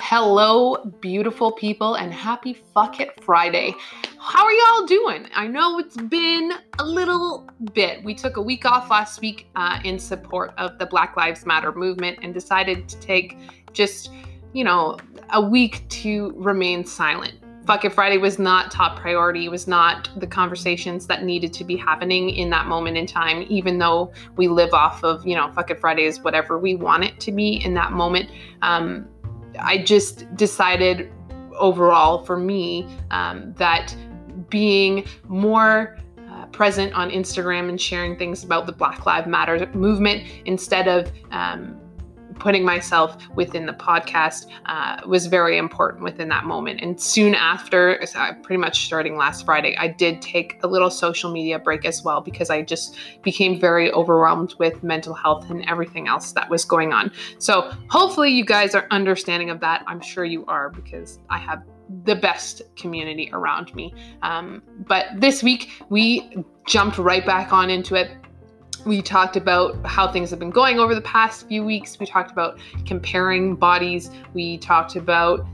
Hello, beautiful people, and happy Fuck It Friday. How are y'all doing? I know it's been a little bit. We took a week off last week uh, in support of the Black Lives Matter movement and decided to take just, you know, a week to remain silent. Fuck It Friday was not top priority. It was not the conversations that needed to be happening in that moment in time, even though we live off of, you know, Fuck It Friday is whatever we want it to be in that moment. Um, I just decided overall for me um, that being more uh, present on Instagram and sharing things about the Black Lives Matter movement instead of um, putting myself within the podcast uh, was very important within that moment. And soon after, pretty much starting last Friday, I did take a little social media break as well because I just became very overwhelmed with mental health and everything else that was going on. So hopefully, you guys are understanding of that. I'm sure you are because I have the best community around me. Um, but this week, we jumped right back on into it we talked about how things have been going over the past few weeks. We talked about comparing bodies. We talked about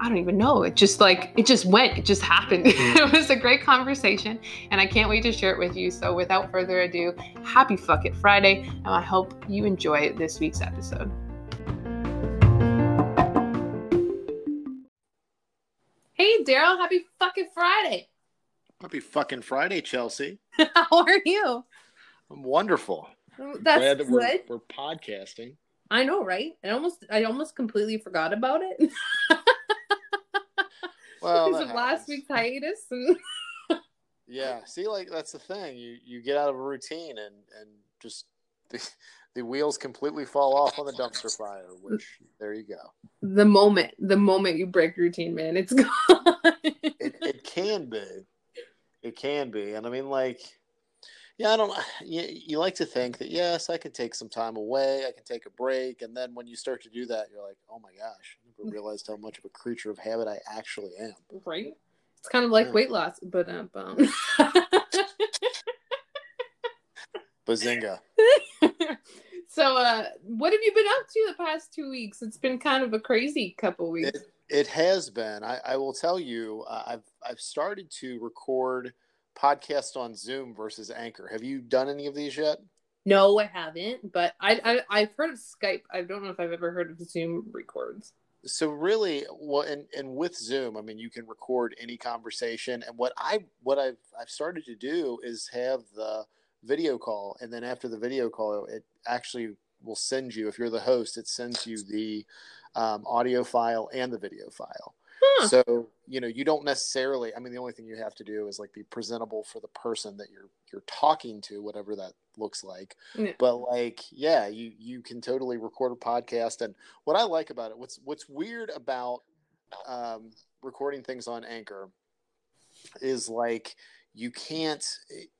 I don't even know. It just like it just went. It just happened. Mm. it was a great conversation, and I can't wait to share it with you. So, without further ado, happy Fuck It Friday, and I hope you enjoy this week's episode. Hey, Daryl! Happy fucking Friday! Happy fucking Friday, Chelsea. How are you? I'm wonderful. That's Glad that good. We're, we're, podcasting. I know, right? I almost, I almost completely forgot about it. well, because of last week's hiatus. And yeah, see, like that's the thing. You you get out of a routine and and just the, the wheels completely fall off on the dumpster fire. Which there you go. The moment, the moment you break routine, man, it's gone. it, it can be. It can be, and I mean, like yeah, I don't. You, you like to think that yes, I can take some time away, I can take a break, and then when you start to do that, you're like, oh my gosh, I never mm. realized how much of a creature of habit I actually am. Right. It's kind of like yeah. weight loss, but um. Bazinga. so, uh, what have you been up to the past two weeks? It's been kind of a crazy couple weeks. It, it has been. I, I will tell you, uh, I've I've started to record podcast on Zoom versus Anchor. Have you done any of these yet? No, I haven't. But I, I have heard of Skype. I don't know if I've ever heard of Zoom records. So really, well, and and with Zoom, I mean, you can record any conversation. And what I what I've I've started to do is have the video call, and then after the video call, it actually will send you. If you're the host, it sends you the um, audio file and the video file. Huh. So you know you don't necessarily. I mean, the only thing you have to do is like be presentable for the person that you're you're talking to, whatever that looks like. Yeah. But like, yeah, you you can totally record a podcast. And what I like about it, what's what's weird about um, recording things on Anchor, is like you can't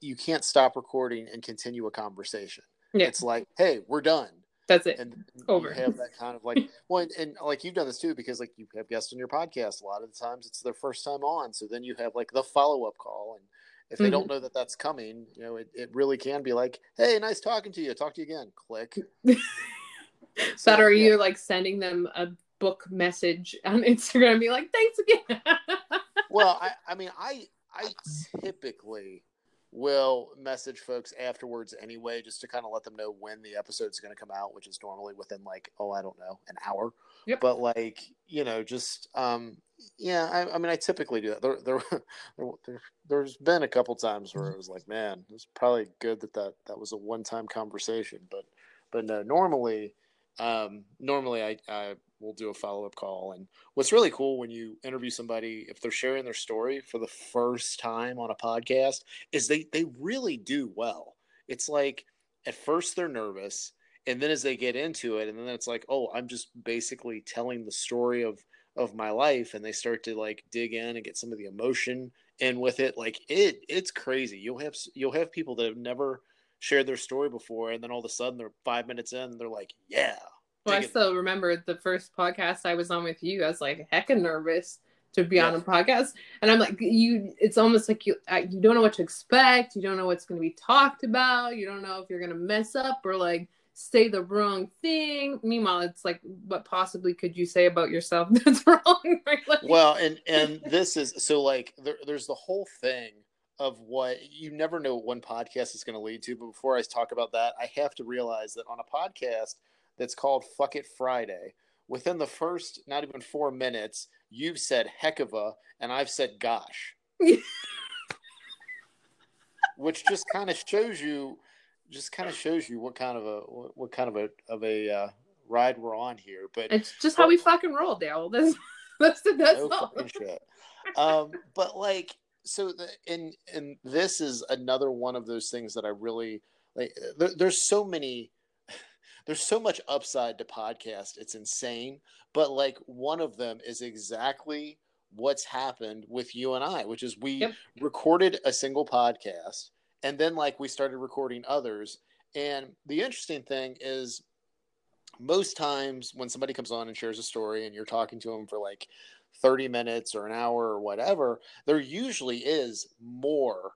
you can't stop recording and continue a conversation. Yeah. It's like, hey, we're done. That's it. And over. have that kind of like well, and, and, like you've done this too because like you have guests on your podcast. A lot of the times it's their first time on, so then you have like the follow up call, and if they mm-hmm. don't know that that's coming, you know, it, it really can be like, hey, nice talking to you. Talk to you again. Click. so, that are yeah. you like sending them a book message on Instagram, and be like, thanks again. well, I I mean I I typically will message folks afterwards anyway, just to kind of let them know when the episode is going to come out, which is normally within like, oh, I don't know, an hour. Yep. But like, you know, just, um, yeah, I, I mean, I typically do that. There, there, there, there's been a couple times where it was like, man, it's probably good that that, that was a one-time conversation, but, but no, normally, um, normally I, I we'll do a follow up call. And what's really cool when you interview somebody, if they're sharing their story for the first time on a podcast, is they they really do well. It's like at first they're nervous, and then as they get into it, and then it's like, oh, I'm just basically telling the story of of my life, and they start to like dig in and get some of the emotion in with it. Like it, it's crazy. You'll have you'll have people that have never shared their story before, and then all of a sudden they're five minutes in, and they're like, yeah well, I still remember the first podcast I was on with you. I was like hecka nervous. to be on a podcast and i'm like you it's almost like you uh, you don't know what to expect you don't know what's going to be talked about you don't know if you're going to mess up or like say the wrong thing meanwhile it's like what possibly could you say about yourself that's wrong right? Like, well and and this is so like there, there's the whole thing of what you never know what one podcast is going to lead to but before i talk about that i have to realize that on a podcast that's called fuck it friday within the first not even four minutes you've said heck of a and i've said gosh which just kind of shows you just kind of shows you what kind of a what, kind of a of a uh, ride we're on here but it's just how we fucking roll dale that's that's that's no all shit. Um, but like, so the and and this is another one of those things that I really like. There, there's so many, there's so much upside to podcast. It's insane. But like, one of them is exactly what's happened with you and I, which is we Yep. recorded a single podcast, and then like we started recording others. And the interesting thing is most times when somebody comes on and shares a story and you're talking to them for like 30 minutes or an hour or whatever, there usually is more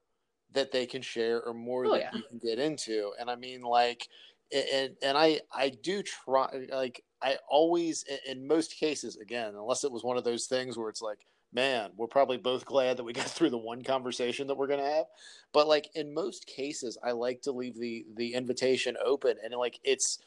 that they can share or more Oh, that yeah. you can get into. And I mean, like, and and I I do try like I always in- most cases again unless it was one of those things where it's like man we're probably both glad that we got through the one conversation that we're going to have. But like in most cases I like to leave the the invitation open and like it's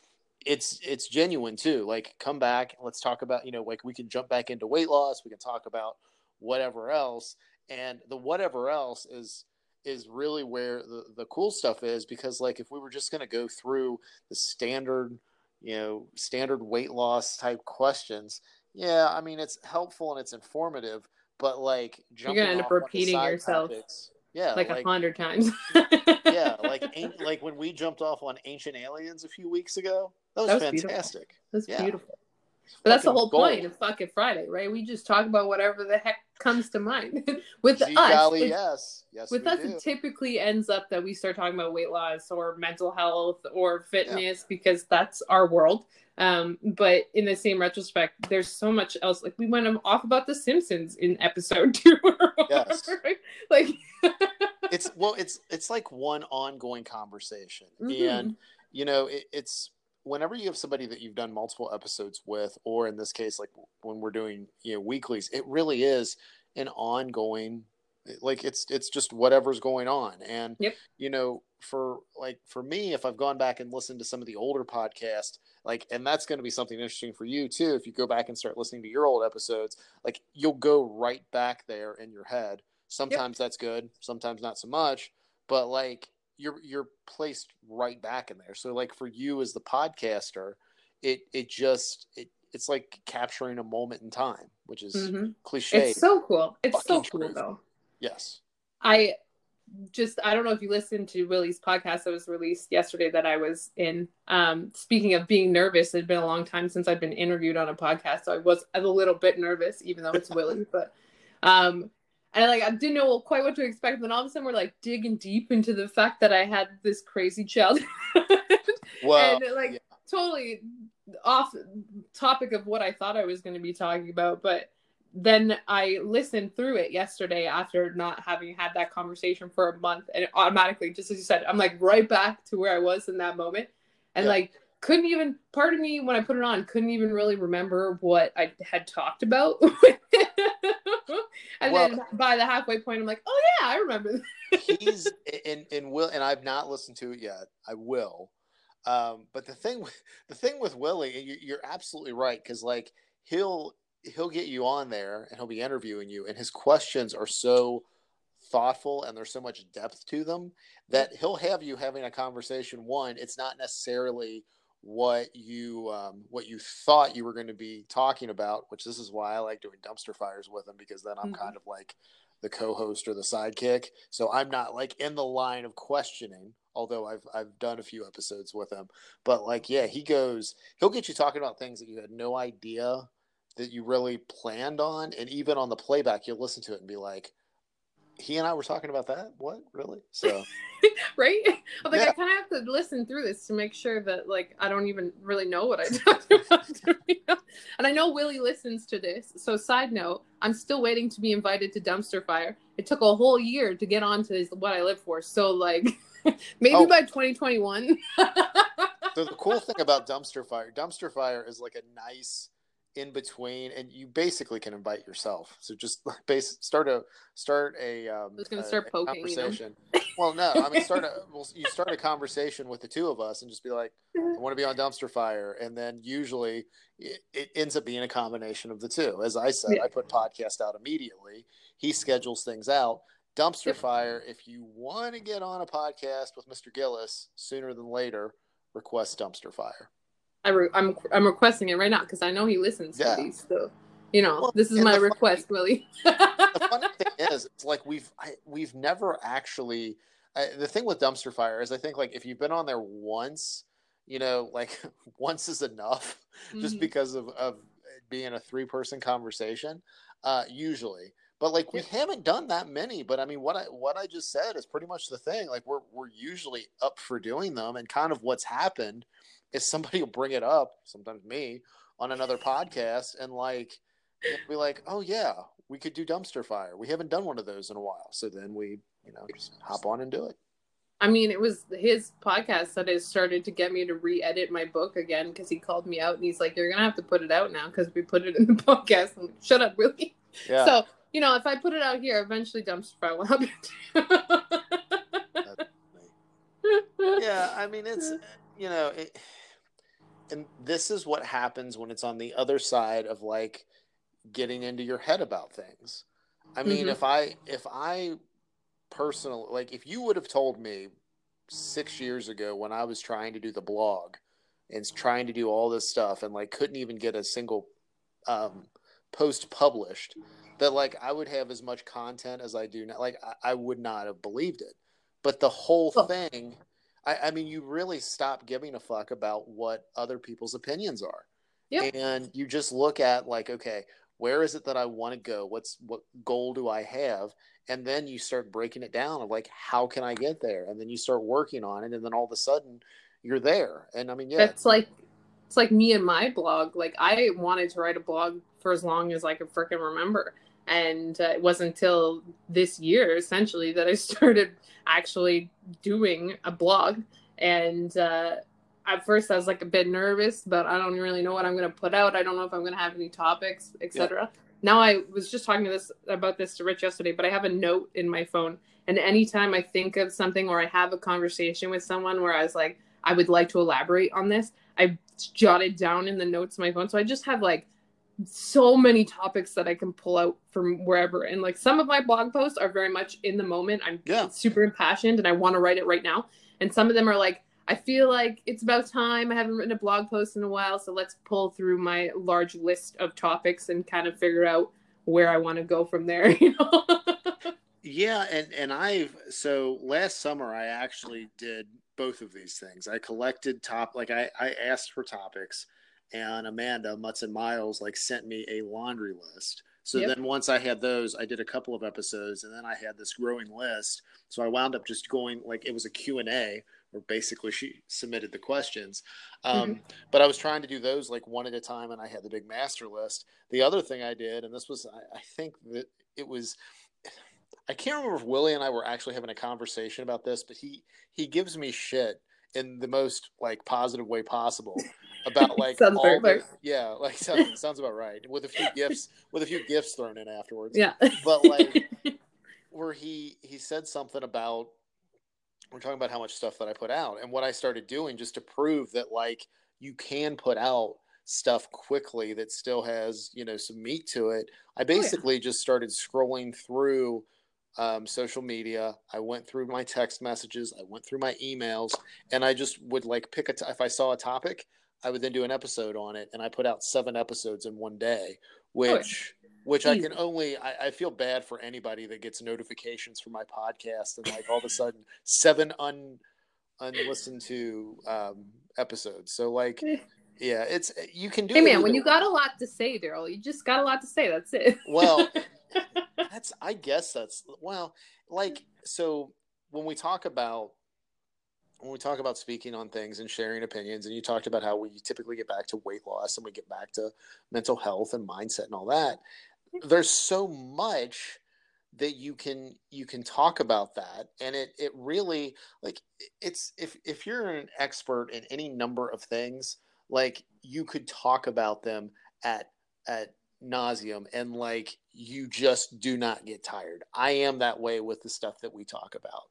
it's it's genuine too. Like come back let's talk about you know like we can jump back into weight loss we can talk about whatever else. And the whatever else is is really where the, the cool stuff is because like if we were just going to go through the standard you know standard weight loss type questions yeah i mean it's helpful and it's informative but like jumping gonna end up repeating yourself topics, yeah like a like hundred times yeah like like when we jumped off on ancient aliens a few weeks ago that was, That was beautiful. fantastic that's Yeah. beautiful But that's the whole gold. point of Fuck It Friday, right? We just talk about whatever the heck comes to mind. with Gee us, golly, it- yes yes with us, do. it typically ends up that we start talking about weight loss or mental health or fitness because that's our world. Um, but in the same retrospect, there's so much else. Like we went off about The Simpsons in episode two. or Yes. Like it's well it's it's like one ongoing conversation Mhm. and you know it, it's whenever you have somebody that you've done multiple episodes with or in this case like when we're doing you know weeklies it really is an ongoing like it's it's just whatever's going on. And Yep. you know for like for me if i've gone back and listened to some of the older podcasts like and that's going to be something interesting for you too if you go back and start listening to your old episodes like you'll go right back there in your head. Sometimes that's good sometimes not so much but like you're you're placed right back in there so like for you as the podcaster it it just it it's like capturing a moment in time which is mhm. cliche it's so cool. It's so cool truth. though. yes I just I don't know if you listened to Willie's podcast that was released yesterday that I was in. Um, speaking of being nervous, it had been a long time since I've been interviewed on a podcast, so I was a little bit nervous, even though it's Willie. But um, and like I didn't know quite what to expect. Then all of a sudden we're like digging deep into the fact that I had this crazy childhood, well and like yeah. totally off topic of what I thought I was going to be talking about, but then I listened through it yesterday after not having had that conversation for a month, and automatically, just as you said, I'm like right back to where I was in that moment, and Yeah. like couldn't even part of me when I put it on couldn't even really remember what I had talked about. and then by the halfway point, I'm like, oh yeah, I remember. he's and and will and I've not listened to it yet. I will. Um, but the thing with the thing with Willie, and you, you're absolutely right because like he'll he'll get you on there and he'll be interviewing you, and his questions are so thoughtful and there's so much depth to them that he'll have you having a conversation. One, it's not necessarily what you um, what you thought you were going to be talking about, which this is why I like doing dumpster fires with him because then I'm Mhm. kind of like the co-host or the sidekick. So I'm not like in the line of questioning, although I've I've done a few episodes with him. But like yeah, he goes he'll get you talking about things that you had no idea that you really planned on and even on the playback you'll listen to it and be like he and I were talking about that. What really? So right? I'm like Yeah. I kind of have to listen through this to make sure that like I don't even really know what I talked about. you know? And I know Willie listens to this. So side note, I'm still waiting to be invited to Dumpster Fire. It took a whole year to get onto this, what I live for. So like maybe Oh. by 2021. So the cool thing about dumpster fire, dumpster fire is like a nice in between, and you basically can invite yourself. So just base start a start a. Um, I was gonna a- start poking, you conversation. Well, no, I mean start a. Well, you start a conversation with the two of us, and just be like, "I want to be on dumpster fire," and then usually it, it ends up being a combination of the two. As I said, Yeah. I put podcast out immediately. He schedules things out. Dumpster Yep. fire. If you want to get on a podcast with Mr. Gillis sooner than later, request dumpster fire. I re- I'm I'm requesting it right now because I know he listens Yeah. to these. So you know, Well, this is my request, Willie. the funny thing is, it's like we've I, we've never actually. I, the thing with dumpster fire is, I think like if you've been on there once, you know, like once is enough, just Mhm. because of of being a three person conversation, uh, usually. But like we haven't done that many. But I mean, what I what I just said is pretty much the thing. Like we're we're usually up for doing them, and kind of what's happened is somebody will bring it up, sometimes me, on another podcast, and like be like, oh yeah, we could do dumpster fire. We haven't done one of those in a while, so then we, you know, just hop on and do it. I mean, it was his podcast that has started to get me to re-edit my book again because he called me out and he's like, "You're gonna have to put it out now because we put it in the podcast." Like, "Shut up, really. Yeah, So you know, if I put it out here, eventually dumpster fire will happen. yeah. I mean, it's you know, it, and this is what happens when it's on the other side of like getting into your head about things. I mean, Mhm. if I if I personally like if you would have told me six years ago when I was trying to do the blog and trying to do all this stuff and like couldn't even get a single um, post published that like I would have as much content as I do now like I, I would not have believed it but the whole Well- thing I, I mean you really stop giving a fuck about what other people's opinions are. Yep. and you just look at like okay where is it that I want to go? What's what goal do I have? And then you start breaking it down of like how can I get there? And then you start working on it and then all of a sudden you're there. And I mean yeah. That's like it's like me and my blog. Like I wanted to write a blog for as long as I could freaking remember, and uh, it wasn't until this year essentially that I started actually doing a blog. And uh, at first, I was like a bit nervous, but I don't really know what I'm going to put out. I don't know if I'm going to have any topics, etc. Now I was just talking to this about this to Rich yesterday, but I have a note in my phone, and anytime I think of something or I have a conversation with someone where I was like, I would like to elaborate on this, I jotted down in the notes of my phone. So I just have like so many topics that I can pull out from wherever. And like some of my blog posts are very much in the moment. I'm Yeah. super impassioned and I want to write it right now. And some of them are like, I feel like it's about time. I haven't written a blog post in a while. So let's pull through my large list of topics and kind of figure out where I want to go from there. You know? Yeah, and and I've so last summer I actually did both of these things. I collected top like I I asked for topics, and Amanda Mutz and Miles like sent me a laundry list. So Yep. then once I had those, I did a couple of episodes, and then I had this growing list. So I wound up just going like it was a Q and A, where basically she submitted the questions. Um, But I was trying to do those like one at a time, and I had the big master list. The other thing I did, and this was I, I think that it was I can't remember if Willie and I were actually having a conversation about this, but he he gives me shit in the most like positive way possible about like Sounds all the, yeah like sounds, sounds about right with a few gifts with a few gifts thrown in afterwards yeah. but like where he he said something about we're talking about how much stuff that I put out and what I started doing just to prove that like you can put out stuff quickly that still has you know some meat to it. I Oh, yeah. basically just started scrolling through um, social media. I went through my text messages. I went through my emails, and I just would like pick a. T- if I saw a topic, I would then do an episode on it, and I put out seven episodes in one day, Oh, which which I can only I, I feel bad for anybody that gets notifications for my podcast and like all of a sudden seven un unlistened to um episodes. So like yeah, it's you can do Hey man, when you way. got a lot to say, Daryl, you just got a lot to say. That's it. well that's I guess that's well, like so when we talk about when we talk about speaking on things and sharing opinions, and you talked about how we typically get back to weight loss and we get back to mental health and mindset and all that, there's so much that you can you can talk about that. And it it really like it's if if you're an expert in any number of things like you could talk about them at at nauseum and like you just do not get tired. I am that way with the stuff that we talk about.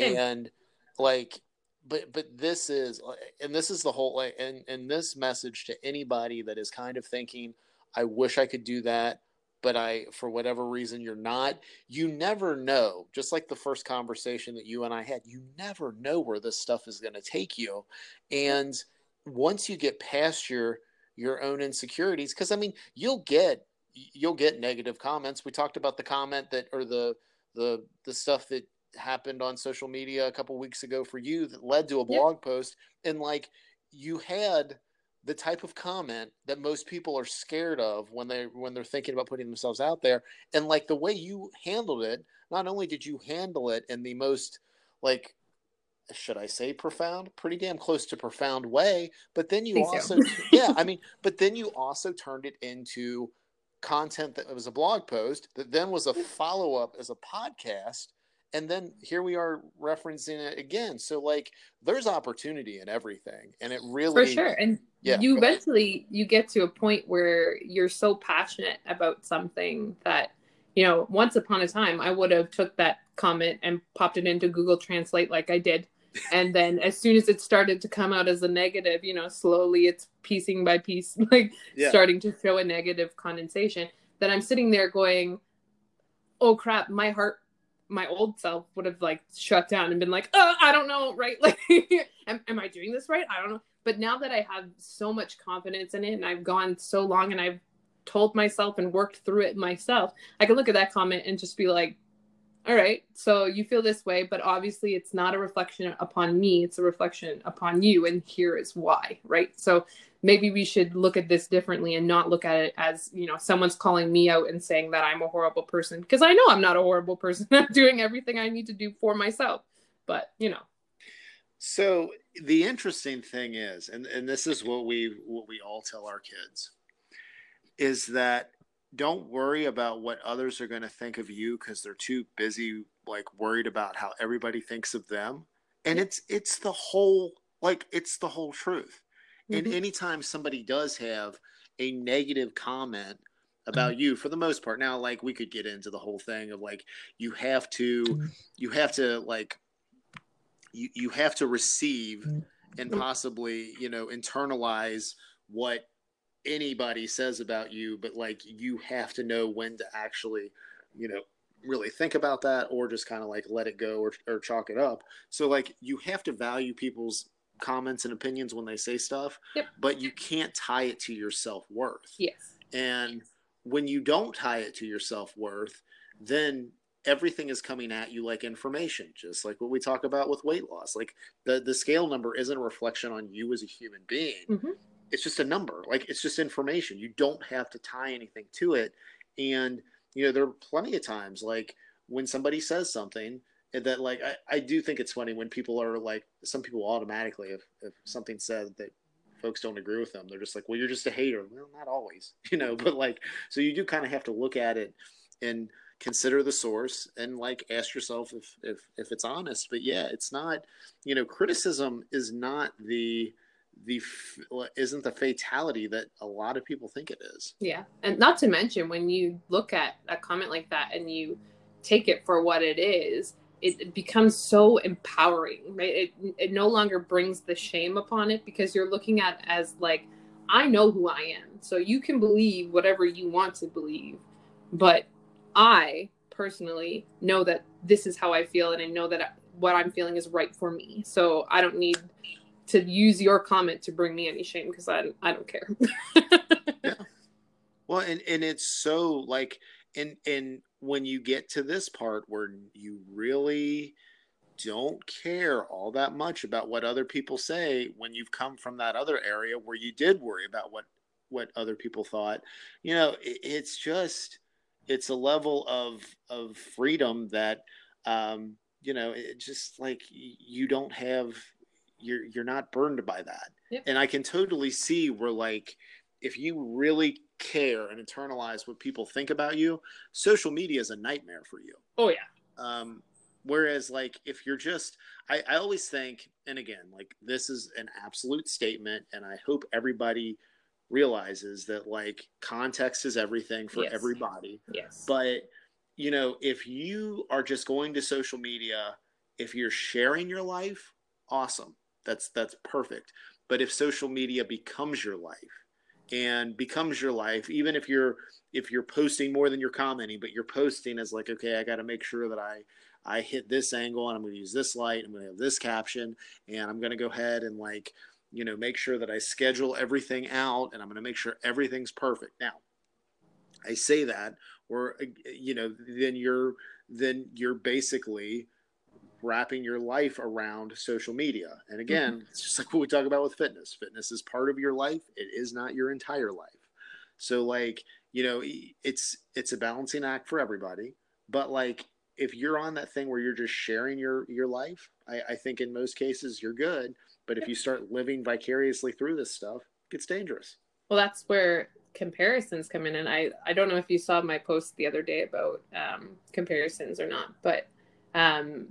Mm. and like but but this is uh, and this is the whole and and this message to anybody that is kind of thinking i wish i could do that but I, for whatever reason, you're not. You never know. Just like the first conversation that you and I had, you never know where this stuff is going to take you. And once you get past your your own insecurities, because I mean, you'll get you'll get negative comments. We talked about the comment that or the the the stuff that happened on social media a couple weeks ago for you that led to a blog yep. post, and like you had the type of comment that most people are scared of when they when they're thinking about putting themselves out there and like the way you handled it not only did you handle it in the most like should i say profound pretty damn close to profound way but then you also so. yeah i mean but then you also turned it into content that was a blog post that then was a follow-up as a podcast and then here we are referencing it again. So like there's opportunity in everything and it really for sure. And yeah, you eventually you get to a point where you're so passionate about something that you know once upon a time i would have took that comment and popped it into google translate like i did. And then as soon as it started to come out as a negative you know slowly it's piecing by piece like yeah. starting to show a negative condensation that i'm sitting there going oh crap my heart my old self would have like shut down and been like, oh, I don't know, right? Like, am, am I doing this right? I don't know. But now that I have so much confidence in it and I've gone so long and I've told myself and worked through it myself, I can look at that comment and just be like, all right, so you feel this way, but obviously it's not a reflection upon me, it's a reflection upon you, and here is why, right? So maybe we should look at this differently and not look at it as you know someone's calling me out and saying that i'm a horrible person because i know i'm not a horrible person i'm doing everything i need to do for myself but you know so the interesting thing is and, and this is what we what we all tell our kids is that don't worry about what others are going to think of you because they're too busy like worried about how everybody thinks of them and it's it's the whole like it's the whole truth Mm-hmm. And anytime somebody does have a negative comment about mm-hmm. you for the most part now like we could get into the whole thing of like you have to mm-hmm. you have to like you you have to receive mm-hmm. and possibly you know internalize what anybody says about you but like you have to know when to actually you know really think about that or just kind of like let it go or, or chalk it up so like you have to value people's comments and opinions when they say stuff, yep. but you can't tie it to your self worth. Yes. And when you don't tie it to your self worth, then everything is coming at you like information, just like what we talk about with weight loss. Like the, the scale number isn't a reflection on you as a human being. Mm-hmm. It's just a number. Like it's just information. You don't have to tie anything to it. And, you know, there are plenty of times like when somebody says something that like I, I do think it's funny when people are like some people automatically if, if something said that folks don't agree with them they're just like well you're just a hater well not always you know but like so you do kind of have to look at it and consider the source and like ask yourself if if if it's honest but yeah it's not you know criticism is not the the isn't the fatality that a lot of people think it is. Yeah and not to mention when you look at a comment like that and you take it for what it is it becomes so empowering right? It, it no longer brings the shame upon it because you're looking at as like i know who i am so you can believe whatever you want to believe but i personally know that this is how i feel and i know that what i'm feeling is right for me so i don't need to use your comment to bring me any shame because I, I don't care. Yeah. Well and, and it's so like and and when you get to this part where you really don't care all that much about what other people say when you've come from that other area where you did worry about what what other people thought you know it, it's just it's a level of of freedom that um, you know it just like you don't have you're you're not burned by that Yep. and i can totally see where like if you really care and internalize what people think about you social media is a nightmare for you Oh yeah. um, whereas like if you're just I, I always think and again like this is an absolute statement and i hope everybody realizes that like context is everything for Yes. everybody Yes. but you know if you are just going to social media if you're sharing your life awesome that's that's perfect. But if social media becomes your life and becomes your life even if you're if you're posting more than you're commenting but you're posting as like okay i got to make sure that i i hit this angle and i'm going to use this light and i'm going to have this caption and i'm going to go ahead and like you know make sure that i schedule everything out and i'm going to make sure everything's perfect. Now i say that or uh, you know then you're then you're basically wrapping your life around social media. And again it's just like what we talk about with fitness. Fitness is part of your life. It is not your entire life. So like you know it's it's a balancing act for everybody. But like if you're on that thing where you're just sharing your your life i, I think in most cases you're good. But if you start living vicariously through this stuff it gets dangerous. Well, that's where comparisons come in, and I I don't know if you saw my post the other day about um, comparisons or not, but um,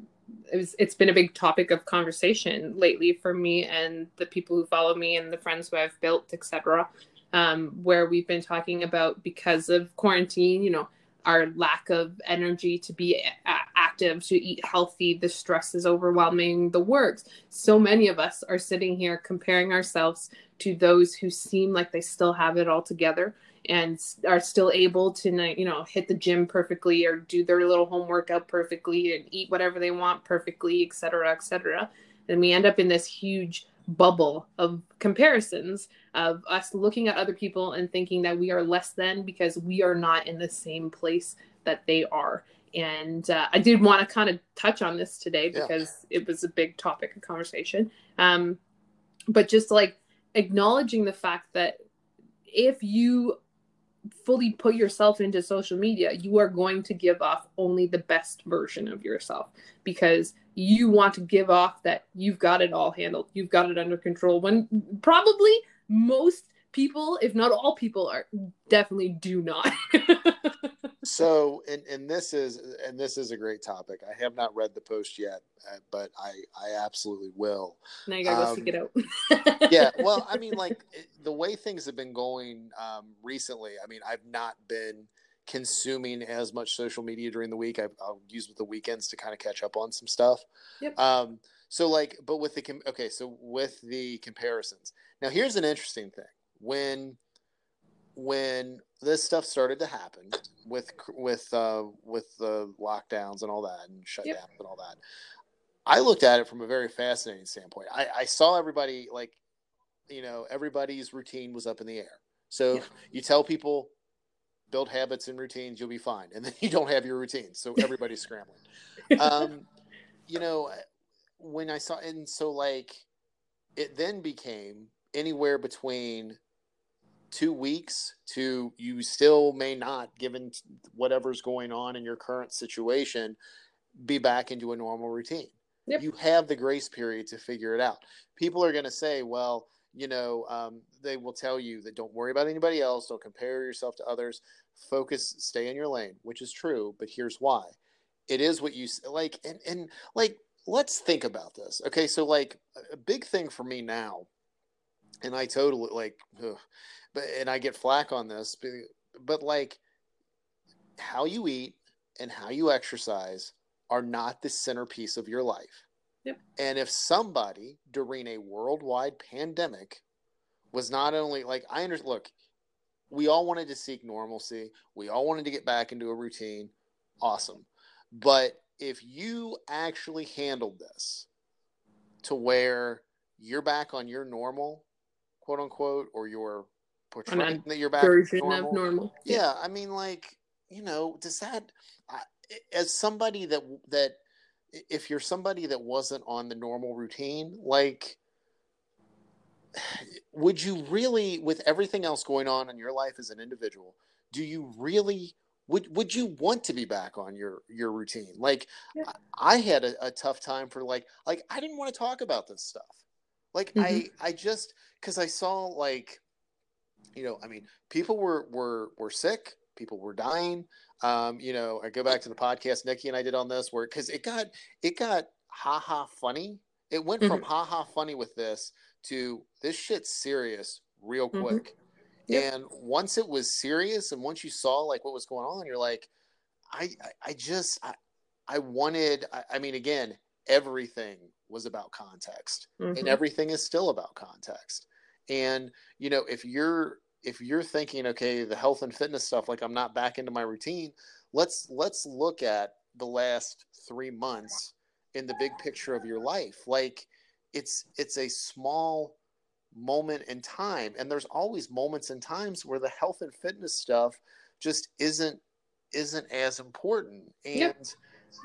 it was it's been a big topic of conversation lately for me and the people who follow me and the friends who I've built, etc. Um, where we've been talking about because of quarantine, you know, our lack of energy to be active, to eat healthy, the stress is overwhelming, the works. So many of us are sitting here comparing ourselves to those who seem like they still have it all together and are still able to you know hit the gym perfectly or do their little home workout perfectly and eat whatever they want perfectly et cetera et cetera. And we end up in this huge bubble of comparisons of us looking at other people and thinking that we are less than because we are not in the same place that they are. And uh, i did want to kind of touch on this today Yeah. because it was a big topic of conversation. Um, but just like acknowledging the fact that if you fully put yourself into social media, you are going to give off only the best version of yourself because you want to give off that you've got it all handled, you've got it under control. When probably most people, if not all people, are definitely do not. so and and this is and this is a great topic. I have not read the post yet uh, but i i absolutely will. Now you gotta go Um, seek it out. yeah well i mean like the way things have been going um recently i mean i've not been consuming as much social media during the week. I've, i'll use the weekends to kind of catch up on some stuff. Yep. um so like but with the okay so with the comparisons. Now here's an interesting thing. When when this stuff started to happen with with uh with the lockdowns and all that and shutdowns Yep. and all that i looked at it from a very fascinating standpoint i i saw everybody like you know everybody's routine was up in the air so Yeah. you tell people build habits and routines you'll be fine and then you don't have your routine so everybody's scrambling um you know when i saw and so like it then became anywhere between two weeks to you still may not given whatever's going on in your current situation be back into a normal routine. Yep. you have the grace period to figure it out. People are going to say well you know um, they will tell you that don't worry about anybody else. Don't compare yourself to others. Focus stay in your lane which is true but here's why. It is what you like and, and like let's think about this. Okay so like a big thing for me now and i totally like ugh, but and i get flack on this but, but like how you eat and how you exercise are not the centerpiece of your life. Yep. and if somebody during a worldwide pandemic was not only like i understand look we all wanted to seek normalcy. We all wanted to get back into a routine. Awesome. But if you actually handled this to where you're back on your normal quote unquote or your portraying that you're back Version normal, of normal. yeah i mean like you know does that I, as somebody that that if you're somebody that wasn't on the normal routine like would you really with everything else going on in your life as an individual do you really would would you want to be back on your your routine? Like Yeah. I, I had a, a tough time for like like I didn't want to talk about this stuff. Like I Mhm. I just because I saw like you know I mean people were were were sick, people were dying. Um, you know, I go back to the podcast Nikki and I did on this where because it got it got ha ha funny. It went from ha ha funny with this to this shit's serious real Mhm. quick. Yep. And once it was serious, and once you saw like what was going on, you're like, I, I, I just, I, I wanted. I, I mean, again, everything was about context, Mhm. and everything is still about context. And you know, if you're if you're thinking, okay, the health and fitness stuff, like I'm not back into my routine, let's let's look at the last three months in the big picture of your life. Like, it's it's a small moment in time and there's always moments and times where the health and fitness stuff just isn't isn't as important and Yep.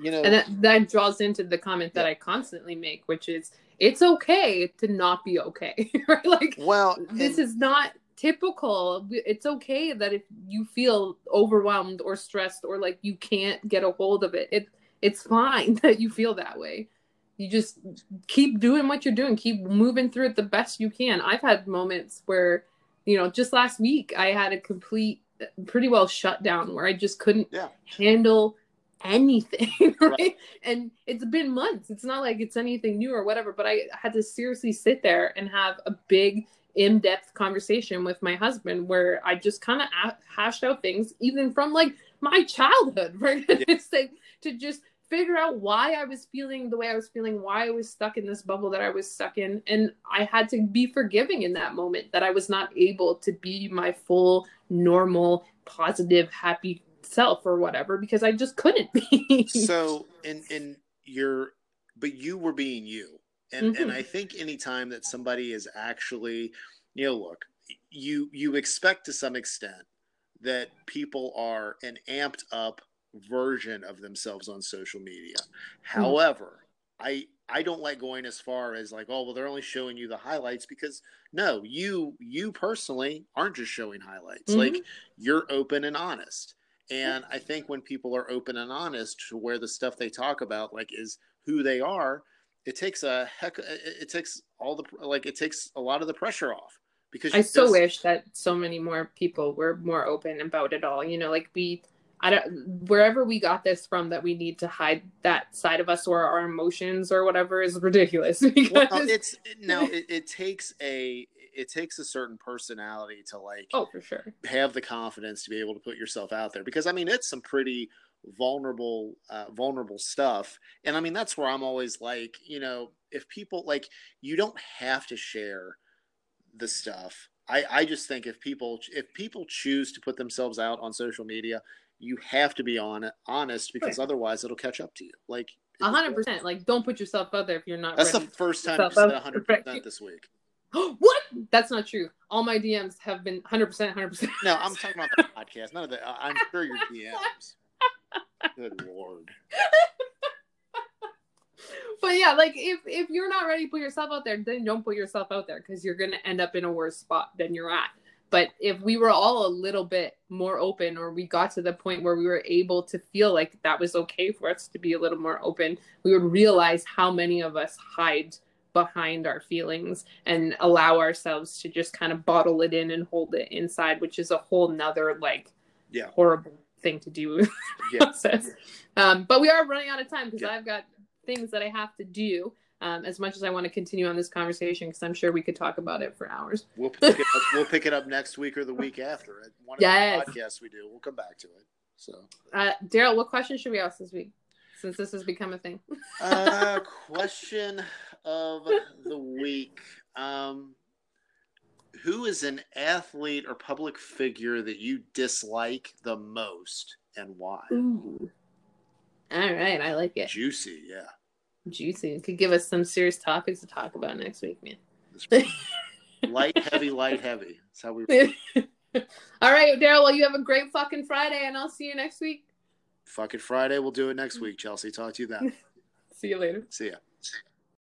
You know and that, that draws into the comment that Yeah. I constantly make, which is it's okay to not be okay, right? Like well this and- is not typical. It's okay that if you feel overwhelmed or stressed or like you can't get a hold of it, it it's fine that you feel that way. You just keep doing what you're doing, keep moving through it the best you can. I've had moments where, you know, just last week I had a complete pretty well shut down where I just couldn't Yeah. handle anything, right? Right. And it's been months. It's not like it's anything new or whatever, but I had to seriously sit there and have a big in-depth conversation with my husband where I just kind of a- hashed out things even from like my childhood, right? It's like to just figure out why I was feeling the way I was feeling, why I was stuck in this bubble that I was stuck in. And I had to be forgiving in that moment that I was not able to be my full, normal, positive, happy self or whatever because I just couldn't be. so and and you're but you were being you and and Mhm. i think anytime that somebody is actually you know look you you expect to some extent that people are an amped up version of themselves on social media however i i don't like going as far as like oh well they're only showing you the highlights because no you you personally aren't just showing highlights Mhm. like you're open and honest and I think when people are open and honest to where the stuff they talk about like is who they are, it takes a heck. It takes all the like it takes a lot of the pressure off because I so just- wish that so many more people were more open about it all. You know, like we, I don't, wherever we got this from, that we need to hide that side of us or our emotions or whatever is ridiculous. Because Well, it's no, it, it takes a it takes a certain personality to like oh, for sure. have the confidence to be able to put yourself out there because I mean it's some pretty vulnerable uh, vulnerable stuff and I mean that's where I'm always like you know if people like you don't have to share the stuff I I just think if people if people choose to put themselves out on social media you have to be on honest because Right. otherwose it'll catch up to you like A hundred percent. Like, don't put yourself out there if you're not that's the first time you said out 100 there. percent this week what? That's not true. All my DMs have been hundred percent, hundred percent. no I'm talking about the podcast none of the I'm sure your DMs good lord but yeah, like if if you're not ready to put yourself out there, then don't put yourself out there because you're gonna end up in a worse spot than you're at. But if we were all a little bit more open, or we got to the point where we were able to feel like that was okay for us to be a little more open, we would realize how many of us hide behind our feelings and allow ourselves to just kind of bottle it in and hold it inside, which is a whole nother like Yeah. horrible thing to do yeah process. Um, but we are running out of time because. I've got things that I have to do. Um, as much as I want to continue on this conversation, because I'm sure we could talk about it for hours. We'll pick, it up, we'll pick it up next week or the week after. At one of Yes. the podcasts we do, we'll come back to it. So, Uh, Daryl, what question should we ask this week? Since this has become a thing. uh, question of the week: um, Who is an athlete or public figure that you dislike the most, and why? Ooh. All right, I like it. Juicy, yeah. Juicy. It could give us some serious topics to talk about next week, man. Light, heavy, light, heavy. That's how we All right, Daryl. Well, you have a great fucking Friday, and I'll see you next week. Fucking. Friday, we'll do it next week. Chelsea, talk to you then. See you later. See ya.